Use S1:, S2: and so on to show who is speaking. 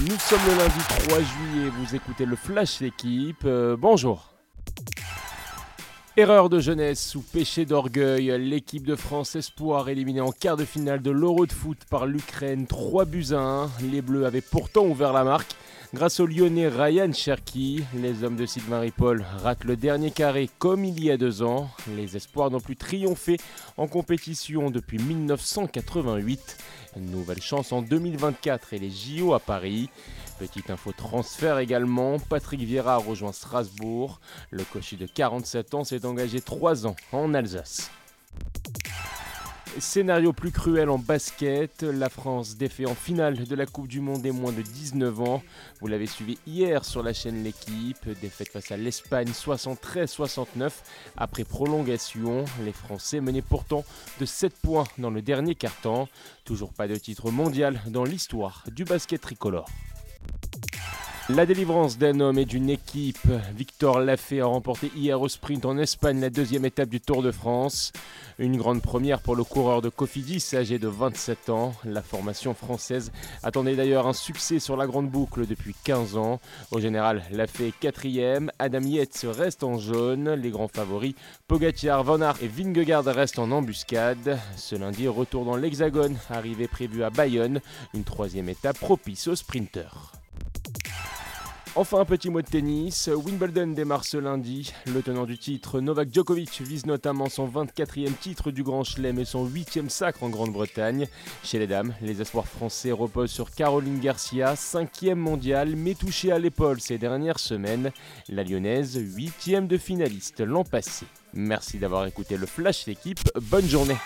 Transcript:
S1: Nous sommes le lundi 3 juillet, vous écoutez le Flash L'équipe. Euh, bonjour. Erreur de jeunesse ou péché d'orgueil, l'équipe de France Espoir éliminée en quart de finale de l'Euro de foot par l'Ukraine 3 buts à 1. Les Bleus avaient pourtant ouvert la marque. Grâce au lyonnais Ryan Cherky, les hommes de Sylvain Ripoll ratent le dernier carré comme il y a deux ans. Les espoirs n'ont plus triomphé en compétition depuis 1988. Nouvelle chance en 2024 et les JO à Paris. Petite info transfert également, Patrick Vieira rejoint Strasbourg. Le cocher de 47 ans s'est engagé 3 ans en Alsace. Scénario plus cruel en basket, la France défait en finale de la Coupe du Monde des moins de 19 ans. Vous l'avez suivi hier sur la chaîne L'équipe, défaite face à l'Espagne 73-69 après prolongation. Les Français menaient pourtant de 7 points dans le dernier quart-temps. Toujours pas de titre mondial dans l'histoire du basket tricolore. La délivrance d'un homme et d'une équipe. Victor Lafay a remporté hier au sprint en Espagne la deuxième étape du Tour de France. Une grande première pour le coureur de Cofidis âgé de 27 ans. La formation française attendait d'ailleurs un succès sur la grande boucle depuis 15 ans. Au général, Lafay est quatrième. Adam Yates reste en jaune. Les grands favoris, Pogacar, Van Aert et Vingegaard restent en embuscade. Ce lundi, retour dans l'Hexagone, arrivée prévue à Bayonne. Une troisième étape propice aux sprinteurs. Enfin, un petit mot de tennis. Wimbledon démarre ce lundi. Le tenant du titre, Novak Djokovic, vise notamment son 24e titre du Grand Chelem et son 8e sacre en Grande-Bretagne. Chez les dames, les espoirs français reposent sur Caroline Garcia, 5e mondiale, mais touchée à l'épaule ces dernières semaines. La lyonnaise, 8e de finaliste l'an passé. Merci d'avoir écouté le Flash d'équipe. Bonne journée.